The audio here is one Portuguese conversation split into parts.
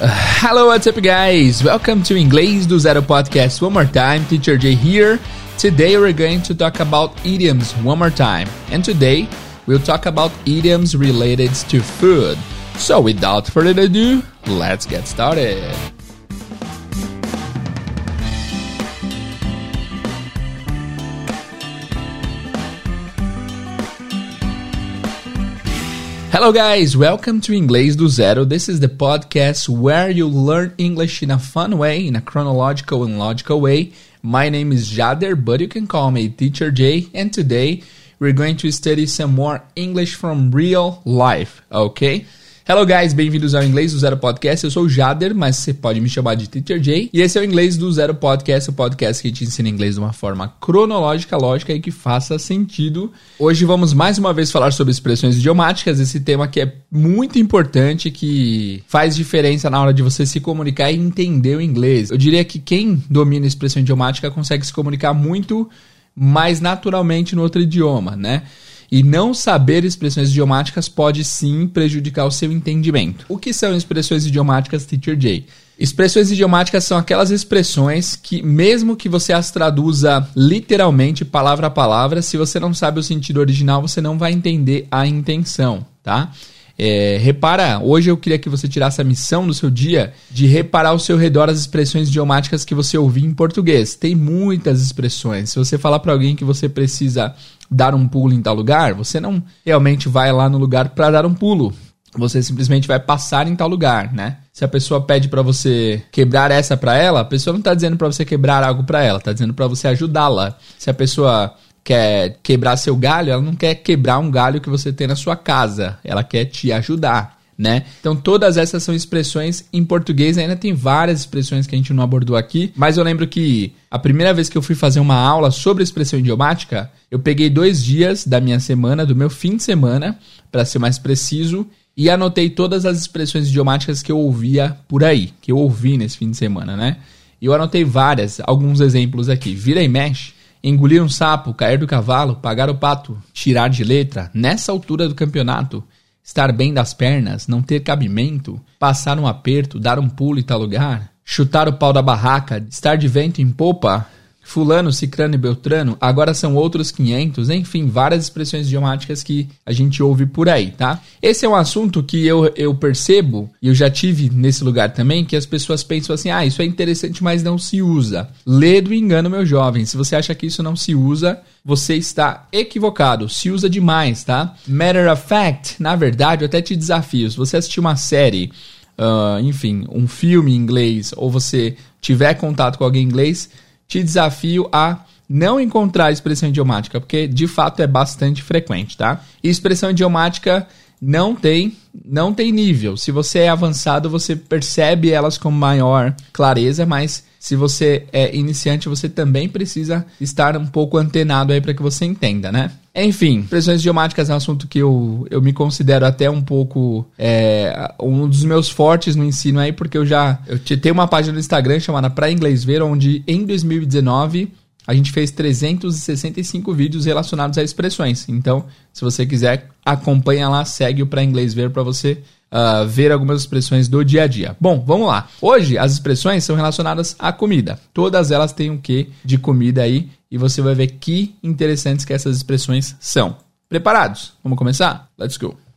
hello, what's up, guys? Welcome to Inglês do Zero podcast. One more time, Teacher Jay here. Today we're going to talk about idioms one more time. And today we'll talk about idioms related to food. So, without further ado, let's get started. Hello, guys. Welcome to Inglês do Zero. This is the podcast where you learn English in a fun way, in a chronological and logical way. My name is Jader, but you can call me Teacher J. And today we're going to study some more English from real life, okay? Hello guys, bem-vindos ao Inglês do Zero Podcast. Eu sou o Jader, mas você pode me chamar de Teacher J. E esse é o Inglês do Zero Podcast, o podcast que te ensina inglês de uma forma cronológica, lógica e que faça sentido. Hoje vamos mais uma vez falar sobre expressões idiomáticas, esse tema que é muito importante, que faz diferença na hora de você se comunicar e entender o inglês. Eu diria que quem domina a expressão idiomática consegue se comunicar muito mais naturalmente no outro idioma, né? E não saber expressões idiomáticas pode sim prejudicar o seu entendimento. O que são expressões idiomáticas, Teacher J? Expressões idiomáticas são aquelas expressões que, mesmo que você as traduza literalmente, palavra a palavra, se você não sabe o sentido original, você não vai entender a intenção, tá? É, repara, hoje eu queria que você tirasse a missão no seu dia de reparar ao seu redor as expressões idiomáticas que você ouviu em português. Tem muitas expressões. Se você falar para alguém que você precisa dar um pulo em tal lugar, você não realmente vai lá no lugar para dar um pulo. Você simplesmente vai passar em tal lugar, né? Se a pessoa pede para você quebrar essa para ela, a pessoa não tá dizendo para você quebrar algo para ela, tá dizendo para você ajudá-la. Se a pessoa quer quebrar seu galho, ela não quer quebrar um galho que você tem na sua casa, ela quer te ajudar. Né? Então todas essas são expressões em português, ainda tem várias expressões que a gente não abordou aqui, mas eu lembro que a primeira vez que eu fui fazer uma aula sobre expressão idiomática, eu peguei dois dias da minha semana, do meu fim de semana, para ser mais preciso, e anotei todas as expressões idiomáticas que eu ouvia por aí, que eu ouvi nesse fim de semana, né? E eu anotei várias, alguns exemplos aqui. Vira e mexe, Engolir um sapo, cair do cavalo, pagar o pato, tirar de letra, nessa altura do campeonato, estar bem das pernas, não ter cabimento, passar um aperto, dar um pulo em tal lugar, chutar o pau da barraca, estar de vento em popa, fulano, cicrano e beltrano, agora são outros 500, enfim, várias expressões idiomáticas que a gente ouve por aí, tá? Esse é um assunto que eu, eu percebo, e eu já tive nesse lugar também, que as pessoas pensam assim, ah, isso é interessante, mas não se usa. Lê do engano, meu jovem, se você acha que isso não se usa, você está equivocado, se usa demais, tá? Matter of fact, na verdade, eu até te desafio, se você assistir uma série... Uh, enfim, um filme em inglês, ou você tiver contato com alguém em inglês, te desafio a não encontrar expressão idiomática, porque de fato é bastante frequente, tá? E expressão idiomática não tem não tem nível. Se você é avançado, você percebe elas com maior clareza, mas se você é iniciante, você também precisa estar um pouco antenado aí para que você entenda, né? Enfim, expressões idiomáticas é um assunto que eu, eu me considero até um pouco é, um dos meus fortes no ensino aí, porque eu já eu tenho uma página no Instagram chamada Pra Inglês Ver, onde em 2019 a gente fez 365 vídeos relacionados a expressões. Então, se você quiser, acompanha lá, segue o para inglês ver para você uh, ver algumas expressões do dia a dia. Bom, vamos lá. Hoje as expressões são relacionadas à comida. Todas elas têm um quê de comida aí e você vai ver que interessantes que essas expressões são. Preparados? Vamos começar? Let's go.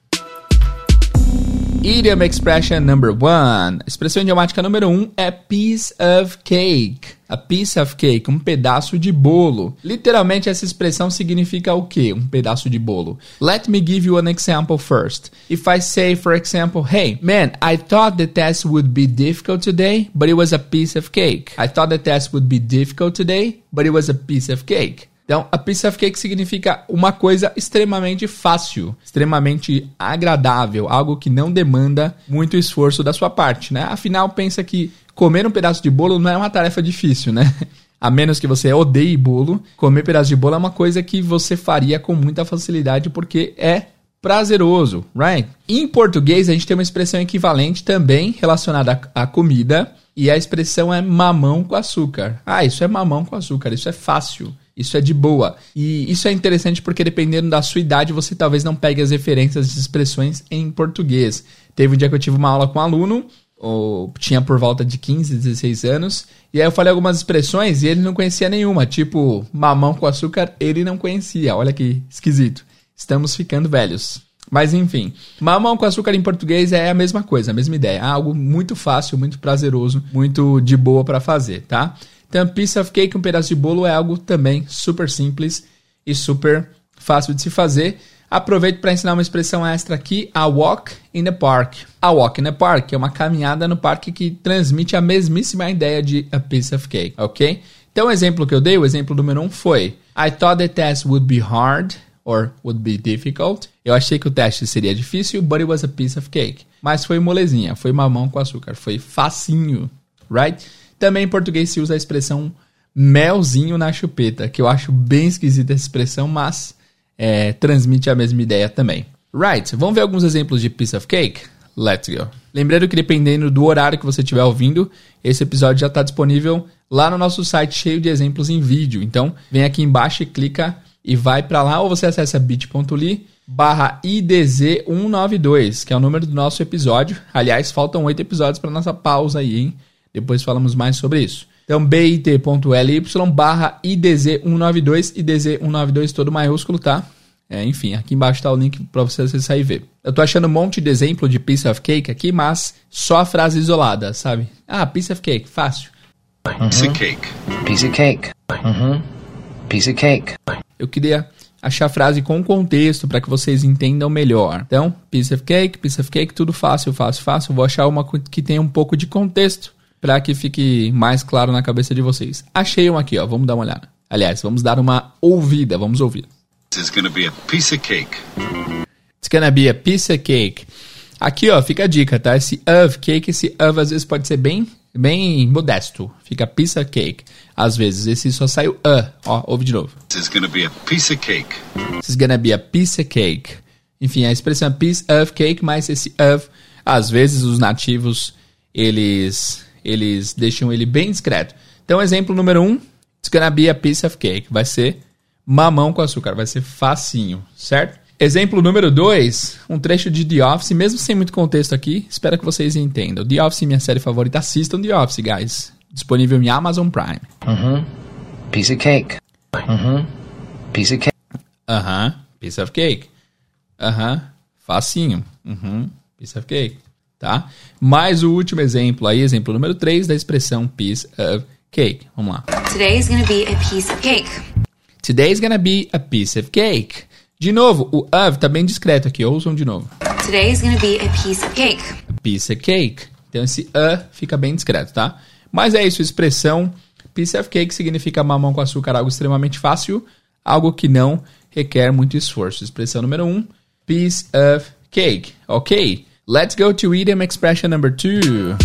Idiom expression number one. Expressão idiomática número um é piece of cake. A piece of cake, um pedaço de bolo. Literalmente, essa expressão significa o quê? Um pedaço de bolo. Let me give you an example first. If I say, for example, hey, man, I thought the test would be difficult today, but it was a piece of cake. I thought the test would be difficult today, but it was a piece of cake. Então, a piece of cake significa uma coisa extremamente fácil, extremamente agradável, algo que não demanda muito esforço da sua parte, né? Afinal, pensa que comer um pedaço de bolo não é uma tarefa difícil, né? A menos que você odeie bolo, comer pedaço de bolo é uma coisa que você faria com muita facilidade porque é prazeroso, right? Em português, a gente tem uma expressão equivalente também relacionada à comida, e a expressão é mamão com açúcar. Ah, isso é mamão com açúcar, isso é fácil. Isso é de boa. E isso é interessante porque dependendo da sua idade, você talvez não pegue as referências de expressões em português. Teve um dia que eu tive uma aula com um aluno ou tinha por volta de 15, 16 anos. E aí eu falei algumas expressões e ele não conhecia nenhuma, tipo mamão com açúcar, ele não conhecia. Olha que esquisito. Estamos ficando velhos. Mas enfim, mamão com açúcar em português é a mesma coisa, a mesma ideia. É algo muito fácil, muito prazeroso, muito de boa para fazer, tá? Então, piece of cake, um pedaço de bolo, é algo também super simples e super fácil de se fazer. Aproveito para ensinar uma expressão extra aqui, a walk in the park. A walk in the park é uma caminhada no parque que transmite a mesmíssima ideia de a piece of cake, ok? Então, o exemplo que eu dei, o exemplo número um foi I thought the test would be hard or would be difficult. Eu achei que o teste seria difícil, but it was a piece of cake. Mas foi molezinha, foi mamão com açúcar, foi facinho, right? Também em português se usa a expressão melzinho na chupeta, que eu acho bem esquisita essa expressão, mas é, transmite a mesma ideia também. Right, vamos ver alguns exemplos de piece of cake? Let's go. Lembrando que dependendo do horário que você estiver ouvindo, esse episódio já está disponível lá no nosso site cheio de exemplos em vídeo. Então, vem aqui embaixo e clica e vai para lá ou você acessa bit.ly barra IDZ192, que é o número do nosso episódio. Aliás, faltam oito episódios para nossa pausa aí, hein? Depois falamos mais sobre isso. Então, bit.ly barra IDZ192, IDZ192 todo maiúsculo, tá? É, enfim, aqui embaixo tá o link para você acessar e ver. Eu tô achando um monte de exemplo de piece of cake aqui, mas só a frase isolada, sabe? Ah, piece of cake, fácil. Piece of cake. Piece of cake. Uhum. Piece of cake. Eu queria achar a frase com contexto para que vocês entendam melhor. Então, piece of cake, piece of cake, tudo fácil, fácil, fácil. Vou achar uma que tenha um pouco de contexto para que fique mais claro na cabeça de vocês. Achei um aqui, ó. Vamos dar uma olhada. Aliás, vamos dar uma ouvida. Vamos ouvir. It's gonna be a piece of cake. It's gonna be a piece of cake. Aqui, ó, fica a dica, tá? Esse of cake, esse of às vezes pode ser bem, bem modesto. Fica piece of cake. Às vezes, esse só sai o a. Ó, ouve de novo. This is gonna be a piece of cake. This is gonna be a piece of cake. Enfim, a expressão é piece of cake, mas esse of, às vezes os nativos, eles eles deixam ele bem discreto. Então, exemplo número um, it's gonna be a piece of cake. Vai ser mamão com açúcar, vai ser facinho, certo? Exemplo número 2, um trecho de The Office, mesmo sem muito contexto aqui, espero que vocês entendam. The Office, minha série favorita, assistam The Office, guys. Disponível em Amazon Prime. Uhum. Piece of cake. Uhum. Piece of cake. Aham. Piece of cake. Aham. Facinho. Uhum. Piece of cake tá? Mais o último exemplo aí, exemplo número 3 da expressão piece of cake. Vamos lá. Today's gonna be a piece of cake. Today's gonna be a piece of cake. De novo, o of tá bem discreto aqui, ouçam de novo. Today's gonna be a piece of cake. A piece of cake. Então esse a fica bem discreto, tá? Mas é isso, expressão piece of cake significa mamão com açúcar, algo extremamente fácil, algo que não requer muito esforço. Expressão número 1, um, piece of cake, ok? Let's go to idiom expression number two.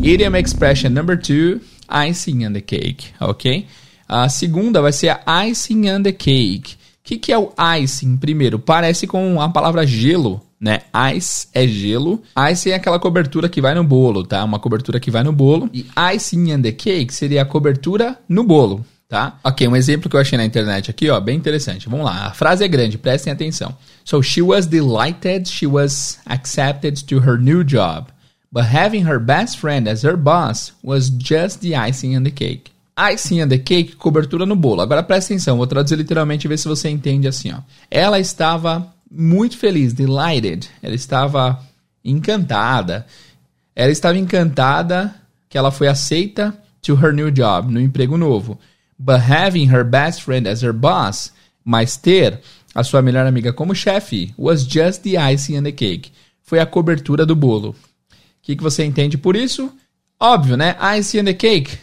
Idiom expression number two, icing on the cake, ok? A segunda vai ser a icing on the cake. O que, que é o icing? Primeiro, parece com a palavra gelo, né? Ice é gelo. Icing é aquela cobertura que vai no bolo, tá? Uma cobertura que vai no bolo. E icing on the cake seria a cobertura no bolo, tá? Ok, um exemplo que eu achei na internet aqui, ó, bem interessante. Vamos lá, a frase é grande, prestem atenção. So she was delighted she was accepted to her new job, but having her best friend as her boss was just the icing on the cake. Icing on the cake, cobertura no bolo. Agora presta atenção, vou traduzir literalmente e ver se você entende assim, ó. Ela estava muito feliz, delighted. Ela estava encantada. Ela estava encantada que ela foi aceita to her new job, no emprego novo. But having her best friend as her boss, mas ter a sua melhor amiga como chefe, was just the icing on the cake. Foi a cobertura do bolo. O que, que você entende por isso? Óbvio, né? Icing on the cake.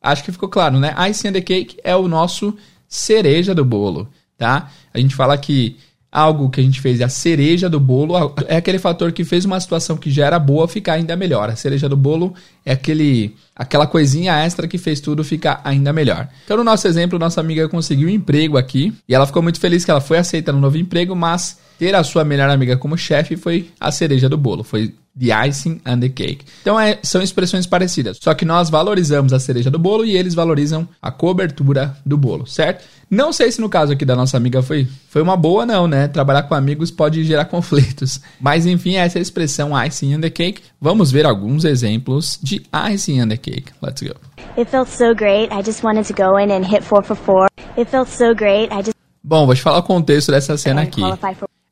Acho que ficou claro, né? Icing on the cake é o nosso cereja do bolo, tá? A gente fala que algo que a gente fez, a cereja do bolo, é aquele fator que fez uma situação que já era boa ficar ainda melhor. A cereja do bolo é aquele, aquela coisinha extra que fez tudo ficar ainda melhor. Então, no nosso exemplo, nossa amiga conseguiu um emprego aqui e ela ficou muito feliz que ela foi aceita no novo emprego, mas ter a sua melhor amiga como chefe foi a cereja do bolo, foi The icing and the cake. Então é, são expressões parecidas, só que nós valorizamos a cereja do bolo e eles valorizam a cobertura do bolo, certo? Não sei se no caso aqui da nossa amiga foi, foi uma boa, não, né? Trabalhar com amigos pode gerar conflitos. Mas enfim, essa é a expressão icing on the cake. Vamos ver alguns exemplos de icing on the cake. Let's go. It felt so great. I just wanted to go in and hit four for four. It felt so great. I just Bom, vou te falar o contexto dessa cena aqui.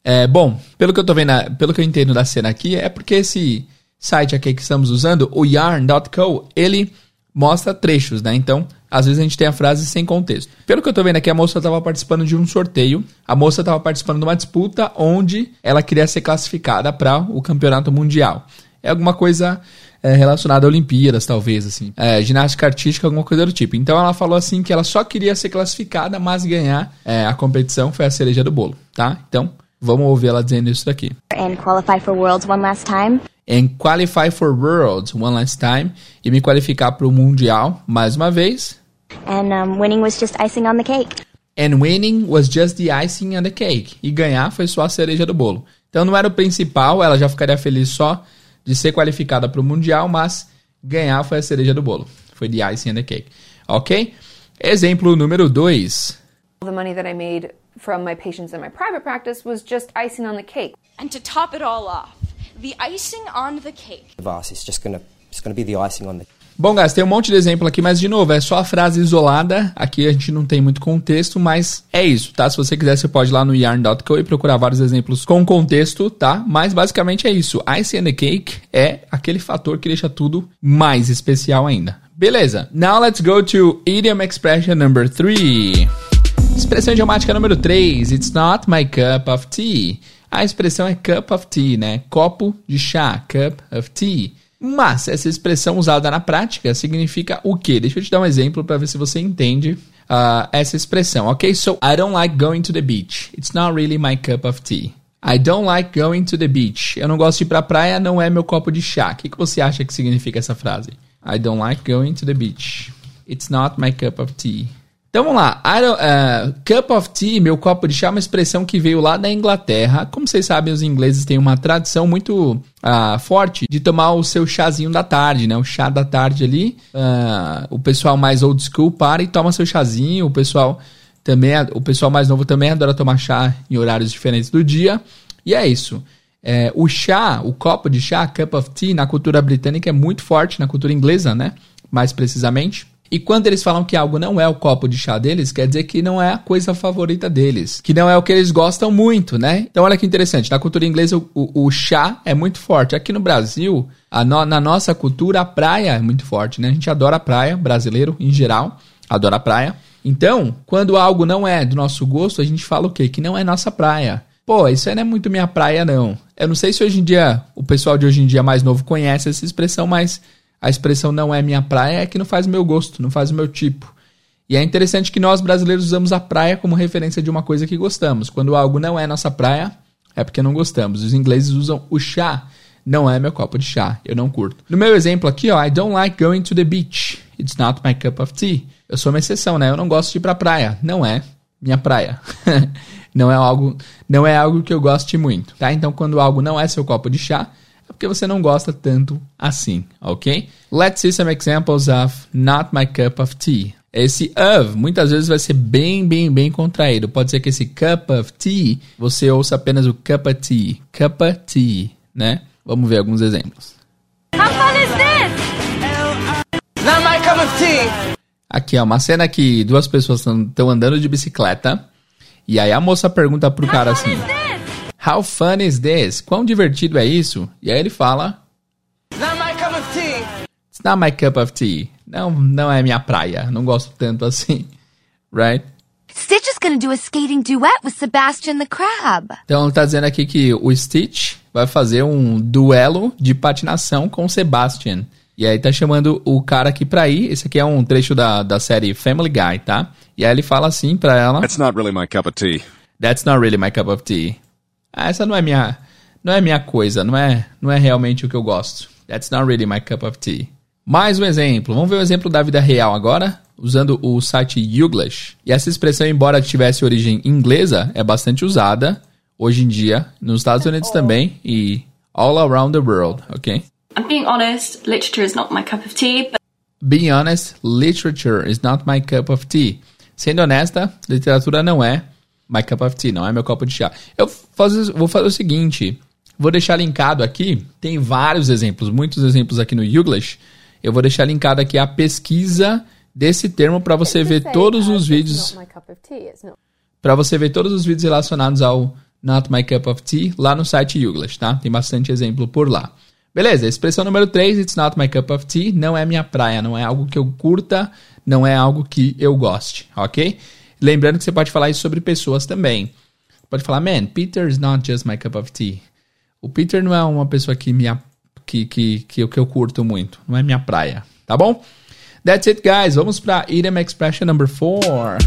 É, bom, pelo que eu tô vendo, pelo que eu entendo da cena aqui, é porque esse site aqui que estamos usando, o yarn.co, ele mostra trechos, né? Então, às vezes a gente tem a frase sem contexto. Pelo que eu tô vendo aqui, a moça estava participando de um sorteio, a moça estava participando de uma disputa onde ela queria ser classificada para o campeonato mundial. É alguma coisa é, relacionada a Olimpíadas, talvez, assim. É, ginástica artística, alguma coisa do tipo. Então ela falou assim que ela só queria ser classificada, mas ganhar é, a competição foi a cereja do bolo, tá? Então, vamos ouvir ela dizendo isso daqui. and qualify for worlds one last time. And qualify for Worlds one last time. E me qualificar para o Mundial mais uma vez. And um, winning was just icing on the cake. And winning was just the icing on the cake. E ganhar foi só a cereja do bolo. Então não era o principal, ela já ficaria feliz só de ser qualificada para o Mundial, mas ganhar foi a cereja do bolo. Foi the icing on the cake. Ok? Exemplo número 2. the money that I made from my patients in my private practice was just icing on the cake. And to top it all off, the icing on the cake. It's just gonna it's gonna be the icing on the Bom, guys, tem um monte de exemplo aqui, mas de novo, é só a frase isolada. Aqui a gente não tem muito contexto, mas é isso, tá? Se você quiser, você pode ir lá no yarn.co e procurar vários exemplos com contexto, tá? Mas basicamente é isso. Ice and the cake é aquele fator que deixa tudo mais especial ainda. Beleza. Now let's go to idiom expression number 3. Expressão idiomática número 3. It's not my cup of tea. A expressão é cup of tea, né? Copo de chá, cup of tea. Mas essa expressão usada na prática significa o quê? Deixa eu te dar um exemplo para ver se você entende uh, essa expressão, ok? So, I don't like going to the beach. It's not really my cup of tea. I don't like going to the beach. Eu não gosto de ir pra praia, não é meu copo de chá. O que, que você acha que significa essa frase? I don't like going to the beach. It's not my cup of tea. Então vamos lá. Uh, cup of tea, meu copo de chá, é uma expressão que veio lá da Inglaterra. Como vocês sabem, os ingleses têm uma tradição muito uh, forte de tomar o seu chazinho da tarde, né? O chá da tarde ali. Uh, o pessoal mais old school para e toma seu chazinho. O pessoal também, o pessoal mais novo também adora tomar chá em horários diferentes do dia. E é isso. É, o chá, o copo de chá, cup of tea, na cultura britânica é muito forte, na cultura inglesa, né? Mais precisamente. E quando eles falam que algo não é o copo de chá deles, quer dizer que não é a coisa favorita deles, que não é o que eles gostam muito, né? Então olha que interessante, na cultura inglesa o, o, chá é muito forte. Aqui no Brasil, no, na nossa cultura, a praia é muito forte, né? A gente adora a praia, brasileiro em geral, adora a praia. Então, quando algo não é do nosso gosto, a gente fala o quê? Que não é nossa praia. Pô, isso aí não é muito minha praia, não. Eu não sei se hoje em dia, o pessoal de hoje em dia mais novo conhece essa expressão, mas a expressão não é minha praia é que não faz o meu gosto, não faz o meu tipo. E é interessante que nós brasileiros usamos a praia como referência de uma coisa que gostamos. Quando algo não é nossa praia, é porque não gostamos. Os ingleses usam o chá. Não é meu copo de chá, eu não curto. No meu exemplo aqui, ó, I don't like going to the beach. It's not my cup of tea. Eu sou uma exceção, né? Eu não gosto de ir pra praia. Não é minha praia. não é algo, não é algo que eu goste muito, tá? Então, quando algo não é seu copo de chá, é porque você não gosta tanto assim, ok? Let's see some examples of not my cup of tea. Esse of muitas vezes vai ser bem, bem, bem contraído. Pode ser que esse cup of tea você ouça apenas o cup of tea, cup of tea, né? Vamos ver alguns exemplos. How fun is this? Not my cup of tea. Aqui é uma cena que duas pessoas estão andando de bicicleta e aí a moça pergunta pro cara assim: How fun is this? Quão divertido é isso? E aí ele fala: Not my cup of tea. It's not my cup of tea. Não, não é minha praia. Não gosto tanto assim. Right? Stitch is gonna do a skating duet with Sebastian the Crab. Então ele tá dizendo aqui que o Stitch vai fazer um duelo de patinação com o Sebastian. E aí tá chamando o cara aqui pra ir. Esse aqui é um trecho da, da série Family Guy, tá? E aí ele fala assim pra ela: That's not really my cup of tea. That's not really my cup of tea. Ah, essa não é minha, não é minha coisa, não é, não é realmente o que eu gosto. That's not really my cup of tea. Mais um exemplo. Vamos ver o exemplo da vida real agora, usando o site Youglish. E essa expressão, embora tivesse origem inglesa, é bastante usada hoje em dia nos Estados Unidos também e all around the world, ok? I'm being honest, literature is not my cup of tea, but Being honest, literature is not my cup of tea. Sendo honesta, literatura não é my cup of tea, não é meu copo de chá. Eu faço- vou fazer o seguinte, vou deixar linkado aqui, tem vários exemplos, muitos exemplos aqui no Youglish. Eu vou deixar linkado aqui a pesquisa desse termo para você ver todos os vídeos, para você ver todos os vídeos relacionados ao Not My Cup of Tea lá no site Youglish, tá? Tem bastante exemplo por lá. Beleza, expressão número 3, it's not my cup of tea, não é minha praia, não é algo que eu curta, não é algo que eu goste, ok? Lembrando que você pode falar isso sobre pessoas também. Pode falar, man, Peter is not just my cup of tea. O Peter não é uma pessoa que, me, que, que, que, eu, que eu curto muito, não é minha praia, tá bom? That's it, guys. Vamos para idiom expression number 4.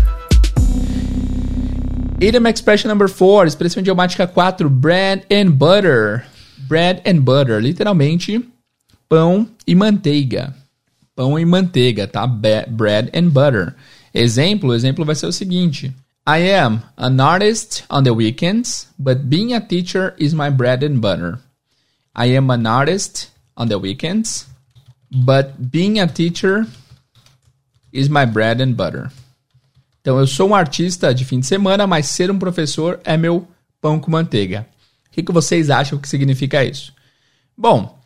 Idiom expression number 4, expressão idiomática 4, bread and butter. Bread and butter, literalmente pão e manteiga. Pão e manteiga, tá? Bread and butter. Exemplo, exemplo vai ser o seguinte: I am an artist on the weekends, but being a teacher is my bread and butter. I am an artist on the weekends, but being a teacher is my bread and butter. Então, eu sou um artista de fim de semana, mas ser um professor é meu pão com manteiga. O que, que vocês acham que significa isso? Bom,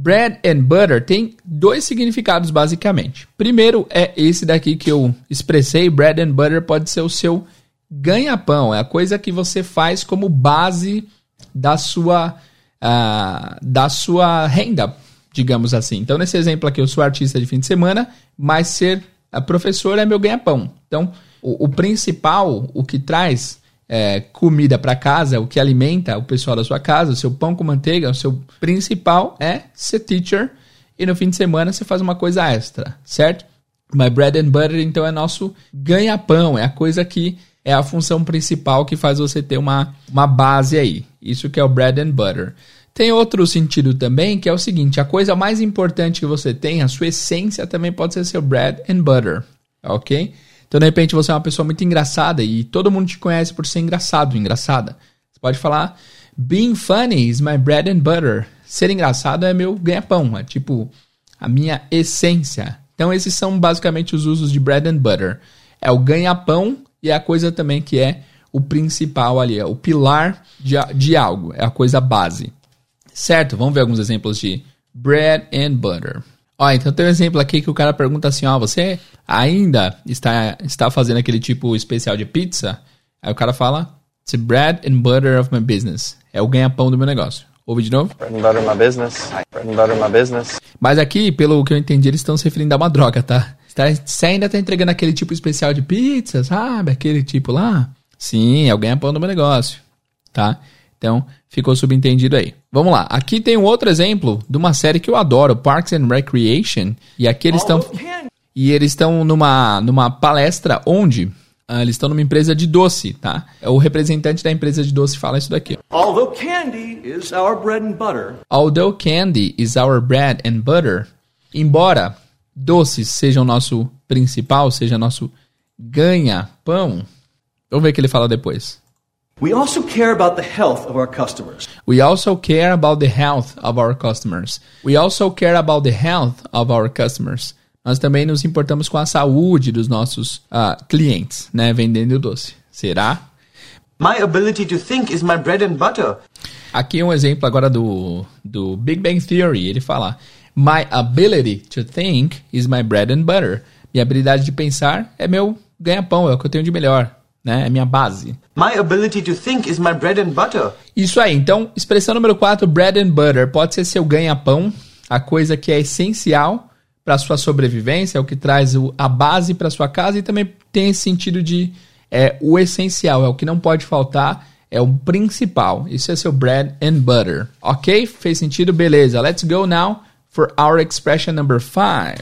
bread and butter tem dois significados basicamente. Primeiro é esse daqui que eu expressei, bread and butter pode ser o seu ganha-pão, é a coisa que você faz como base da sua ah, da sua renda, digamos assim. Então, nesse exemplo aqui, eu sou artista de fim de semana, mas ser a professor é meu ganha-pão. Então, o, o principal, o que traz é, comida para casa, o que alimenta o pessoal da sua casa, o seu pão com manteiga, o seu principal é ser teacher e no fim de semana você faz uma coisa extra, certo? My bread and butter, então, é nosso ganha-pão, é a coisa que é a função principal que faz você ter uma, uma base aí. Isso que é o bread and butter. Tem outro sentido também, que é o seguinte: a coisa mais importante que você tem, a sua essência, também pode ser seu bread and butter, ok? Então, de repente, você é uma pessoa muito engraçada e todo mundo te conhece por ser engraçado, engraçada. Você pode falar: Being funny is my bread and butter. Ser engraçado é meu ganha-pão, é tipo a minha essência. Então, esses são basicamente os usos de bread and butter. É o ganha-pão e é a coisa também que é o principal ali, é o pilar de, de algo, é a coisa base. Certo? Vamos ver alguns exemplos de bread and butter. Ó, então tem um exemplo aqui que o cara pergunta assim, ó, você ainda está, está fazendo aquele tipo especial de pizza? Aí o cara fala, it's the bread and butter of my business. É o ganha-pão do meu negócio. Ouve de novo? Bread and butter my business. Bread and butter my business. Mas aqui, pelo que eu entendi, eles estão se referindo a uma droga, tá? Tá- Você ainda tá entregando aquele tipo especial de pizza, sabe? Aquele tipo lá? Sim, é o ganha-pão do meu negócio, tá? Então, ficou subentendido aí. Vamos lá. Aqui tem um outro exemplo de uma série que eu adoro, Parks and Recreation. E aqui eles estão... E eles estão numa, numa palestra onde... ah, eles estão numa empresa de doce, tá? O representante da empresa de doce fala isso daqui. Although candy is our bread and butter, Although candy is our bread and butter, embora doces sejam nosso principal, seja nosso ganha-pão, vamos ver o que ele fala depois. We also care about the health of our customers. We also care about the health of our customers. We also care about the health of our customers. Nós também nos importamos com a saúde dos nossos ah, clientes, né, vendendo doce. Será? My ability to think is my bread and butter. Aqui um exemplo agora do, do Big Bang Theory. Ele fala: My ability to think is my bread and butter. Minha habilidade de pensar é meu ganha-pão, é o que eu tenho de melhor, né? É minha base. My ability to think is my bread and butter. Isso aí. Então, expressão número 4, bread and butter, pode ser seu ganha-pão, a coisa que é essencial para sua sobrevivência, é o que traz a base para sua casa e também tem esse sentido de é o essencial, é o que não pode faltar, é o principal. Isso é seu bread and butter. Ok? Fez sentido? Beleza. Let's go now for our expression number 5.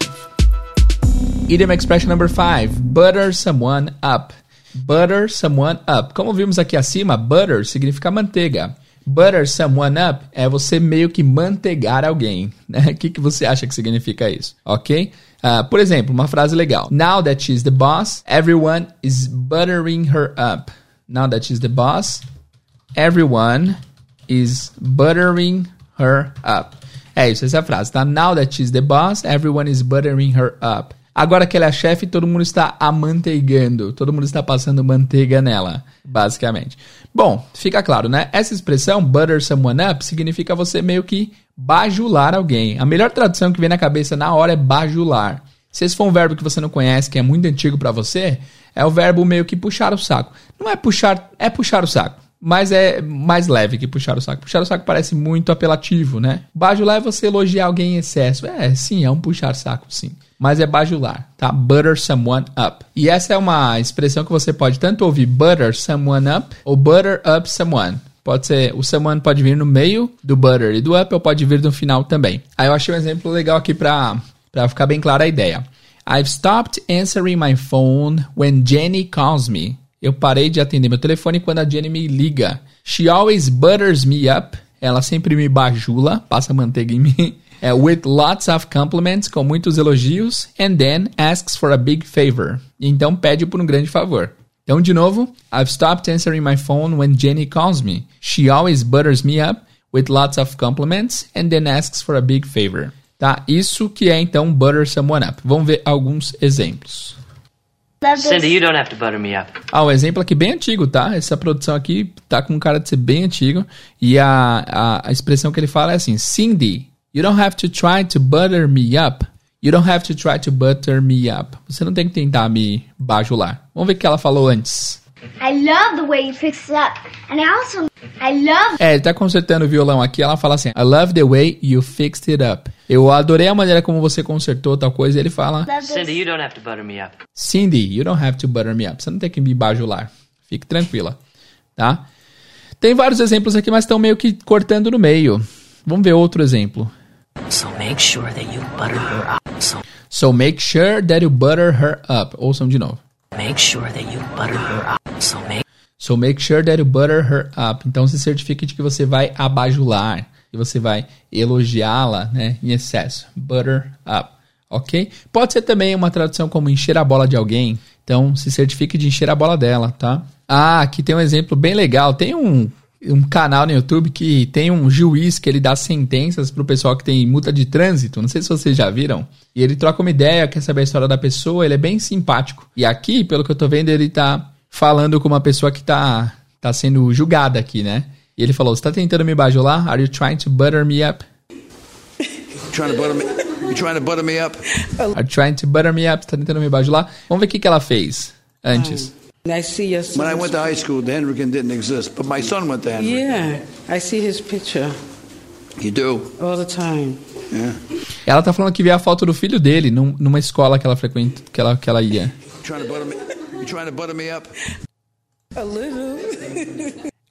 Idiom expression number 5. Butter someone up. Butter someone up. Como vimos aqui acima, butter significa manteiga. Butter someone up é você meio que manteigar alguém. né? O que, que você acha que significa isso? Ok? Ah, por exemplo, uma frase legal. Now that she's the boss, everyone is buttering her up. Now that she's the boss, everyone is buttering her up. É isso, essa é a frase, tá? Now that she's the boss, everyone is buttering her up. Agora que ela é chefe, todo mundo está amanteigando, todo mundo está passando manteiga nela, basicamente. Bom, fica claro, né? Essa expressão, butter someone up, significa você meio que bajular alguém. A melhor tradução que vem na cabeça na hora é bajular. Se esse for um verbo que você não conhece, que é muito antigo para você, é o verbo meio que puxar o saco. Não é puxar, é puxar o saco mas é mais leve que puxar o saco. Puxar o saco parece muito apelativo, né? Bajular é você elogiar alguém em excesso. É, sim, é um puxar saco, sim. Mas é bajular, tá? Butter someone up. E essa é uma expressão que você pode tanto ouvir butter someone up ou butter up someone. Pode ser, o someone pode vir no meio do butter e do up, ou pode vir no final também. Aí eu achei um exemplo legal aqui pra, pra ficar bem clara a ideia. I've stopped answering my phone when Jenny calls me. Eu parei de atender meu telefone quando a Jenny me liga. She always butters me up. Ela sempre me bajula, passa manteiga em mim. É, with lots of compliments, com muitos elogios. And then asks for a big favor. Então pede por um grande favor. Então, de novo, I've stopped answering my phone when Jenny calls me. She always butters me up with lots of compliments and then asks for a big favor. Tá? Isso que é então butter someone up. Vamos ver alguns exemplos. Cindy, you don't have to butter me up. Ah, um exemplo aqui bem antigo, tá? Essa produção aqui tá com cara de ser bem antigo. E a, a, a expressão que ele fala é assim: Cindy, you don't have to try to butter me up. You don't have to try to butter me up. Você não tem que tentar me bajular. Vamos ver o que ela falou antes. I love the way you fix it up. And I also I love É, ele tá consertando o violão aqui, ela fala assim: I love the way you fixed it up. Eu adorei a maneira como você consertou tal coisa, e ele fala: Cindy, you don't have to butter me up. Cindy, you don't have to butter me up. Você não tem que me bajular. Fique tranquila, tá? Tem vários exemplos aqui, mas estão meio que cortando no meio. Vamos ver outro exemplo. So make sure that you butter her up. So, So make sure that you butter her up. Ouçam de novo. Make sure that you butter her up. So make So make sure that you butter her up. Então se certifique de que você vai abajular, que você vai elogiá-la, né, em excesso. Butter up, ok? Pode ser também uma tradução como encher a bola de alguém. Então se certifique de encher a bola dela, tá? Ah, aqui tem um exemplo bem legal. Tem um um canal no YouTube que tem um juiz que ele dá sentenças pro pessoal que tem multa de trânsito. Não sei se vocês já viram. E ele troca uma ideia, quer saber a história da pessoa, ele é bem simpático. E aqui, pelo que eu tô vendo, ele tá falando com uma pessoa que tá, tá sendo julgada aqui, né? E ele falou: Você tá tentando me bajular? Are you trying to butter me up? Trying to butter me, you trying to butter me up? Are you trying to butter me up? Você tá tentando me bajular? Vamos ver o que, que ela fez antes. I see your When I went to high school, the Hendricken didn't exist, but my son went to Hendricken. Yeah, I see his picture You do? all the time. Yeah. Ela tá falando que vê a foto do filho dele num- numa escola que ela frequenta, que ela, que ela ia. Trying to butter me, you trying to butter me up? A little.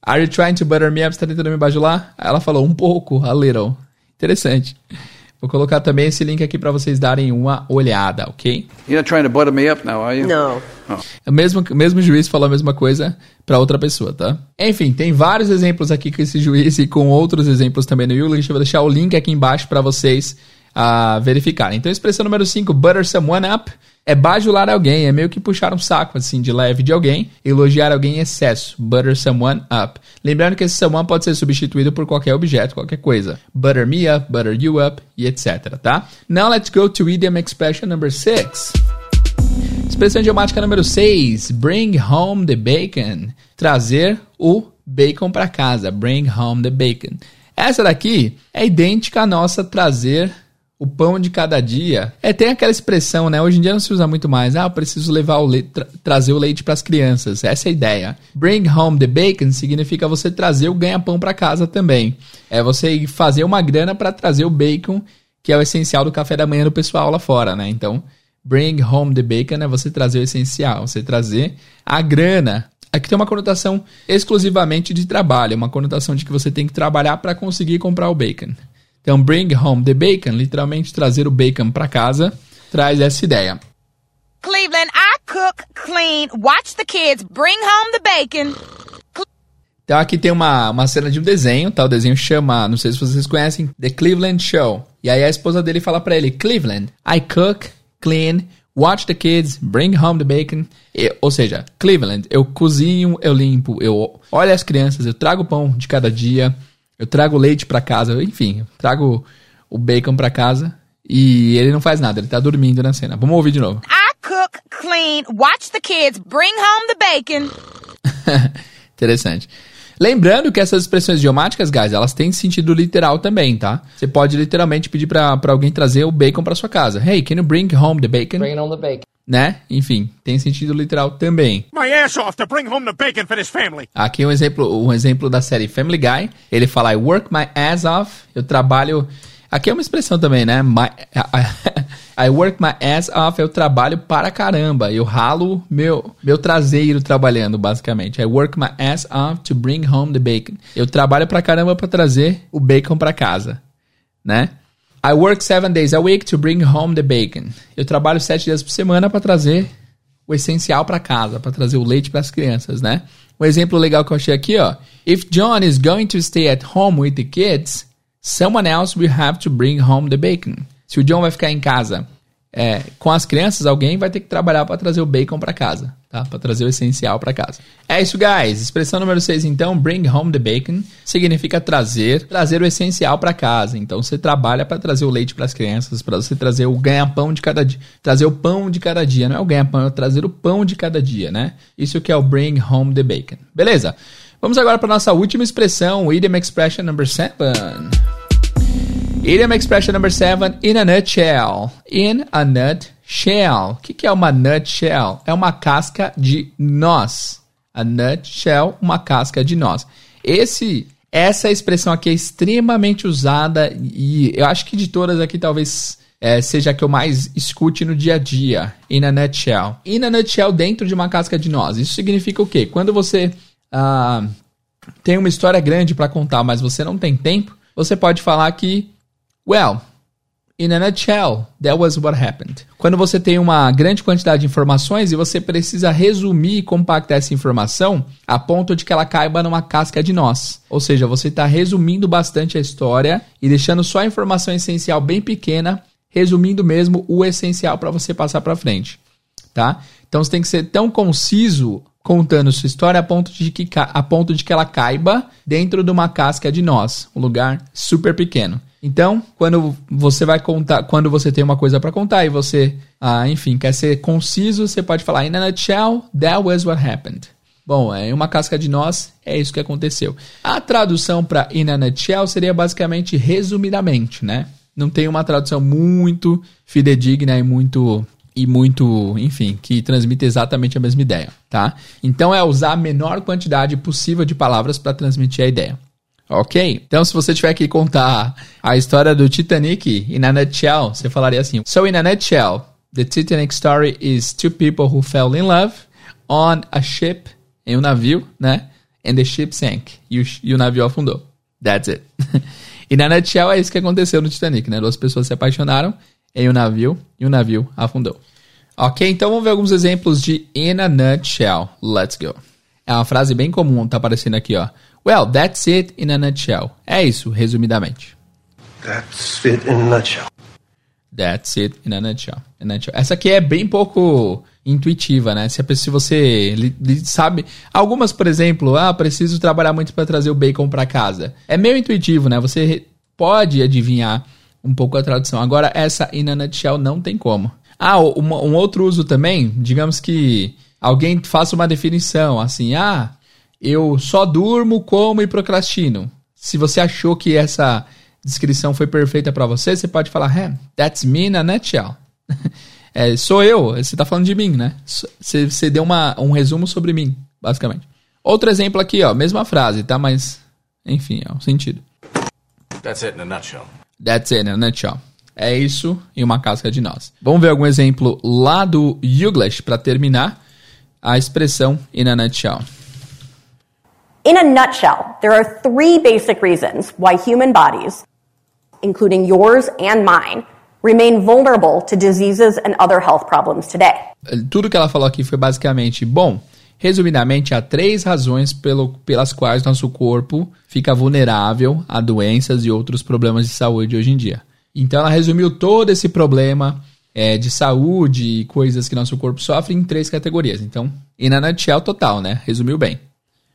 Are you trying to butter me up? Você tá tentando me bajular? Ela falou um pouco, a little. Interessante. Vou colocar também esse link aqui pra vocês darem uma olhada, ok? You're not trying to butter me up now, are you? No. Oh. O mesmo, mesmo juiz falou a mesma coisa pra outra pessoa, tá? Enfim, tem vários exemplos aqui com esse juiz e com outros exemplos também no English. Eu vou deixar o link aqui embaixo pra vocês ah, verificarem. Então, expressão número 5, butter someone up, é bajular alguém, é meio que puxar um saco, assim, de leve de alguém, elogiar alguém em excesso, butter someone up. Lembrando que esse someone pode ser substituído por qualquer objeto, qualquer coisa. Butter me up, butter you up, e etc, tá? Now let's go to idiom expression number 6. Expressão idiomática número 6. Bring home the bacon. Trazer o bacon para casa. Bring home the bacon. Essa daqui é idêntica à nossa trazer o pão de cada dia. É, tem aquela expressão, né? Hoje em dia não se usa muito mais. Ah, eu preciso levar o leite, tra- trazer o leite para as crianças. Essa é a ideia. Bring home the bacon significa você trazer o ganha-pão para casa também. É você fazer uma grana para trazer o bacon, que é o essencial do café da manhã do pessoal lá fora, né? Então, Bring home the bacon é você trazer o essencial, você trazer a grana. Aqui tem uma conotação exclusivamente de trabalho, uma conotação de que você tem que trabalhar para conseguir comprar o bacon. Então, bring home the bacon, literalmente trazer o bacon para casa, traz essa ideia. Cleveland, I cook, clean, watch the kids, bring home the bacon. Então aqui tem uma, uma cena de um desenho, tá? O desenho chama, não sei se vocês conhecem, The Cleveland Show. E aí a esposa dele fala pra ele, Cleveland, I cook, clean, watch the kids, bring home the bacon. E- ou seja, Cleveland, eu cozinho, eu limpo, eu olho as crianças, eu trago o pão de cada dia, Eu trago leite pra casa, enfim, eu trago o bacon pra casa e ele não faz nada, ele tá dormindo na cena. Vamos ouvir de novo. I cook, clean, watch the kids, bring home the bacon. Interessante. Lembrando que essas expressões idiomáticas, guys, elas têm sentido literal também, tá? Você pode literalmente pedir pra, pra alguém trazer o bacon pra sua casa. Hey, can you bring home the bacon? Bring home the bacon. Né? Enfim, tem sentido literal também. My ass off to bring home the bacon for this family. Aqui um exemplo, um exemplo da série Family Guy. Ele fala I work my ass off. Eu trabalho. Aqui é uma expressão também, né? My, I, I work my ass off. Eu trabalho para caramba. Eu ralo meu meu traseiro trabalhando, basicamente. I work my ass off to bring home the bacon. Eu trabalho para caramba para trazer o bacon para casa, né? I work seven days a week to bring home the bacon. Eu trabalho sete dias por semana para trazer o essencial para casa, para trazer o leite para as crianças, né? Um exemplo legal que eu achei aqui, ó. If John is going to stay at home with the kids, someone else will have to bring home the bacon. Se o John vai ficar em casa é, com as crianças, alguém vai ter que trabalhar para trazer o bacon para casa, tá? Para trazer o essencial para casa. É isso, guys. Expressão número 6, então, bring home the bacon significa trazer, trazer o essencial para casa. Então, você trabalha para trazer o leite para as crianças, para você trazer o ganha-pão de cada dia, trazer o pão de cada dia, não é o ganha-pão, é trazer o pão de cada dia, né? Isso que é o bring home the bacon. Beleza? Vamos agora para nossa última expressão, idiom expression number 7. Idiom expression number seven, in a nutshell. In a nutshell. O que, que é uma nutshell? É uma casca de noz. A nutshell, uma casca de noz. Esse, essa expressão aqui é extremamente usada e eu acho que de todas aqui talvez é, seja a que eu mais escute no dia a dia. In a nutshell. In a nutshell, dentro de uma casca de noz. Isso significa o quê? Quando você ah, tem uma história grande para contar, mas você não tem tempo, você pode falar que Well, in a nutshell, that was what happened. Quando você tem uma grande quantidade de informações e você precisa resumir e compactar essa informação a ponto de que ela caiba numa casca de nós. Ou seja, você está resumindo bastante a história e deixando só a informação essencial bem pequena, resumindo mesmo o essencial para você passar para frente, tá? Então você tem que ser tão conciso contando sua história a ponto de que a ponto de que ela caiba dentro de uma casca de nós, um lugar super pequeno. Então, quando você vai contar, quando você tem uma coisa para contar e você, ah, enfim, quer ser conciso, você pode falar in a nutshell, that was what happened. Bom, em uma casca de nós, é isso que aconteceu. A tradução para in a nutshell seria basicamente resumidamente, né? Não tem uma tradução muito fidedigna e muito e muito, enfim, que transmite exatamente a mesma ideia, tá? Então é usar a menor quantidade possível de palavras para transmitir a ideia. Ok? Então, se você tiver que contar a história do Titanic in a nutshell, você falaria assim: So, in a nutshell, the Titanic story is two people who fell in love on a ship, em um navio, né? And the ship sank. E o, e o navio afundou. That's it. in a nutshell, é isso que aconteceu no Titanic, né? Duas pessoas se apaixonaram em um navio e o navio afundou. Ok? Então, vamos ver alguns exemplos de in a nutshell. Let's go. É uma frase bem comum, tá aparecendo aqui, ó. Well, that's it in a nutshell. É isso, resumidamente. That's it in a nutshell. That's it in a nutshell. In a nutshell. Essa aqui é bem pouco intuitiva, né? Se, se você li, li, sabe. Algumas, por exemplo, ah, preciso trabalhar muito para trazer o bacon para casa. É meio intuitivo, né? Você pode adivinhar um pouco a tradução. Agora, essa in a nutshell não tem como. Ah, um, um outro uso também, digamos que alguém faça uma definição assim, ah, eu só durmo, como e procrastino. Se você achou que essa descrição foi perfeita para você, você pode falar, hey, that's me in a nutshell. é, sou eu, você está falando de mim, né? Você, você deu uma, um resumo sobre mim, basicamente. Outro exemplo aqui, ó, mesma frase, tá? Mas, enfim, é o um sentido. That's it in a nutshell. That's it in a nutshell. É isso em uma casca de nós. Vamos ver algum exemplo lá do Youglish para terminar a expressão in a nutshell. In a nutshell, there are three basic reasons why human bodies, including yours and mine, remain vulnerable to diseases and other health problems today. Tudo que ela falou aqui foi basicamente, bom, resumidamente, há três razões pelo, pelas quais nosso corpo fica vulnerável a doenças e outros problemas de saúde hoje em dia. Então ela resumiu todo esse problema é, de saúde e coisas que nosso corpo sofre em três categorias. Então, in a nutshell total, né? Resumiu bem.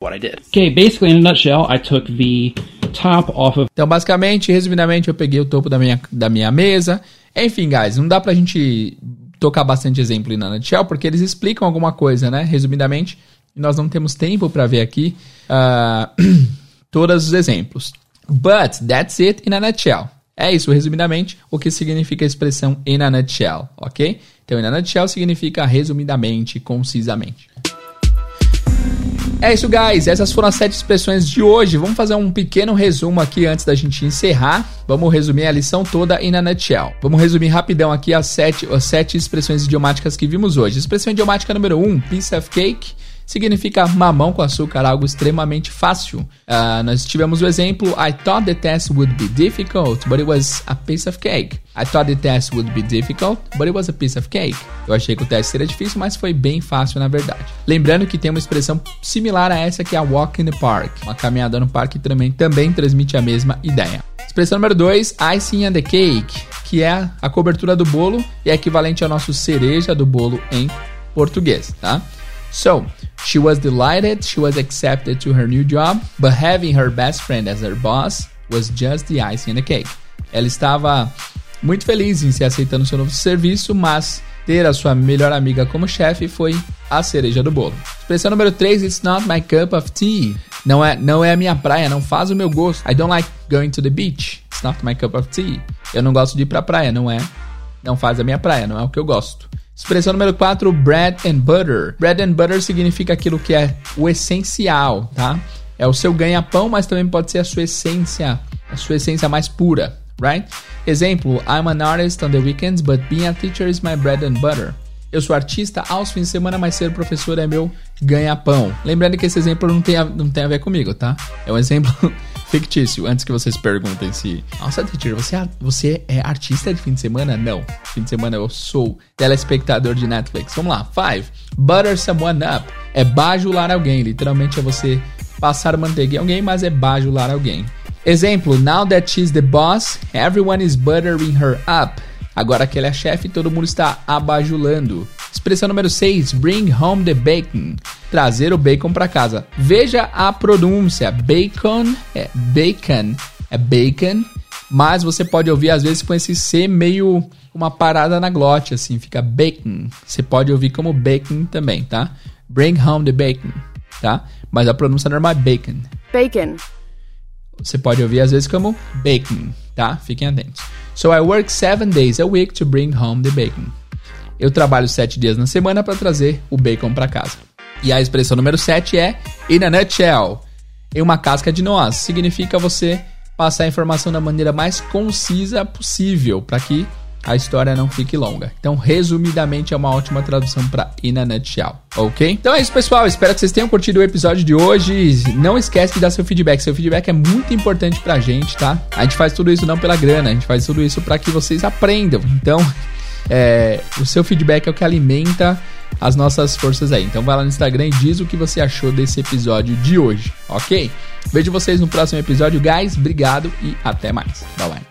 what I did. Okay, basically, in a nutshell, I took the top of a... Então, basicamente, resumidamente, eu peguei o topo da minha, da minha mesa. Enfim, guys, não dá pra gente tocar bastante exemplo na Nutshell, porque eles explicam alguma coisa, né? Resumidamente, nós não temos tempo para ver aqui uh, todos os exemplos. But that's it in a nutshell. É isso, resumidamente, o que significa a expressão in a nutshell, ok? Então, in a nutshell significa resumidamente, concisamente. É isso, guys. Essas foram as sete expressões de hoje. Vamos fazer um pequeno resumo aqui antes da gente encerrar. Vamos resumir a lição toda in a nutshell. Vamos resumir rapidão aqui as sete, as sete expressões idiomáticas que vimos hoje. Expressão idiomática número um, piece of cake significa mamão com açúcar, algo extremamente fácil. Uh, nós tivemos o exemplo: I thought the test would be difficult, but it was a piece of cake. I thought the test would be difficult, but it was a piece of cake. Eu achei que o teste seria difícil, mas foi bem fácil na verdade. Lembrando que tem uma expressão similar a essa que é a walk in the park. Uma caminhada no parque também, também transmite a mesma ideia. Expressão número 2, icing on the cake, que é a cobertura do bolo e é equivalente ao nosso cereja do bolo em português, tá? So, she was delighted she was accepted to her new job, but having her best friend as her boss was just the icing on the cake. Ela estava muito feliz em ser aceita no seu novo serviço, mas ter a sua melhor amiga como chefe foi a cereja do bolo. Expressão número 3, it's not my cup of tea. Não é, não é a minha praia, não faz o meu gosto. I don't like going to the beach. It's not my cup of tea. Eu não gosto de ir pra praia, não é? Não faz a minha praia, não é o que eu gosto. Expressão número 4, bread and butter. Bread and butter significa aquilo que é o essencial, tá? É o seu ganha-pão, mas também pode ser a sua essência, a sua essência mais pura, right? Exemplo, I'm an artist on the weekends, but being a teacher is my bread and butter. Eu sou artista aos fins de semana, mas ser professor é meu ganha-pão. Lembrando que esse exemplo não tem, a, não tem a ver comigo, tá? É um exemplo fictício, antes que vocês perguntem se. Nossa, teacher, você é, você é artista de fim de semana? Não. Fim de semana eu sou telespectador de Netflix. Vamos lá. Five. Butter someone up. É bajular alguém. Literalmente é você passar manteiga em alguém, mas é bajular alguém. Exemplo: Now that she's the boss, everyone is buttering her up. Agora que ela é chefe, todo mundo está abajulando. Expressão número 6, bring home the bacon. Trazer o bacon para casa. Veja a pronúncia. Bacon é bacon, é bacon, mas você pode ouvir às vezes com esse C meio uma parada na glote assim, fica bacon. Você pode ouvir como bacon também, tá? Bring home the bacon, tá? Mas a pronúncia normal é bacon. Bacon. Você pode ouvir às vezes como bacon, tá? Fiquem atentos. So I work seven days a week to bring home the bacon. Eu trabalho sete dias na semana para trazer o bacon para casa. E a expressão número 7 é in a nutshell. Em uma casca de noz. Significa você passar a informação da maneira mais concisa possível para que a história não fique longa. Então, resumidamente, é uma ótima tradução para in a nutshell, ok? Então é isso, pessoal. Espero que vocês tenham curtido o episódio de hoje. Não esquece de dar seu feedback. Seu feedback é muito importante pra gente, tá? A gente faz tudo isso não pela grana, a gente faz tudo isso para que vocês aprendam. Então, é, o seu feedback é o que alimenta as nossas forças aí. Então vai lá no Instagram e diz o que você achou desse episódio de hoje, ok? Vejo vocês no próximo episódio, guys. Obrigado e até mais. Bye bye.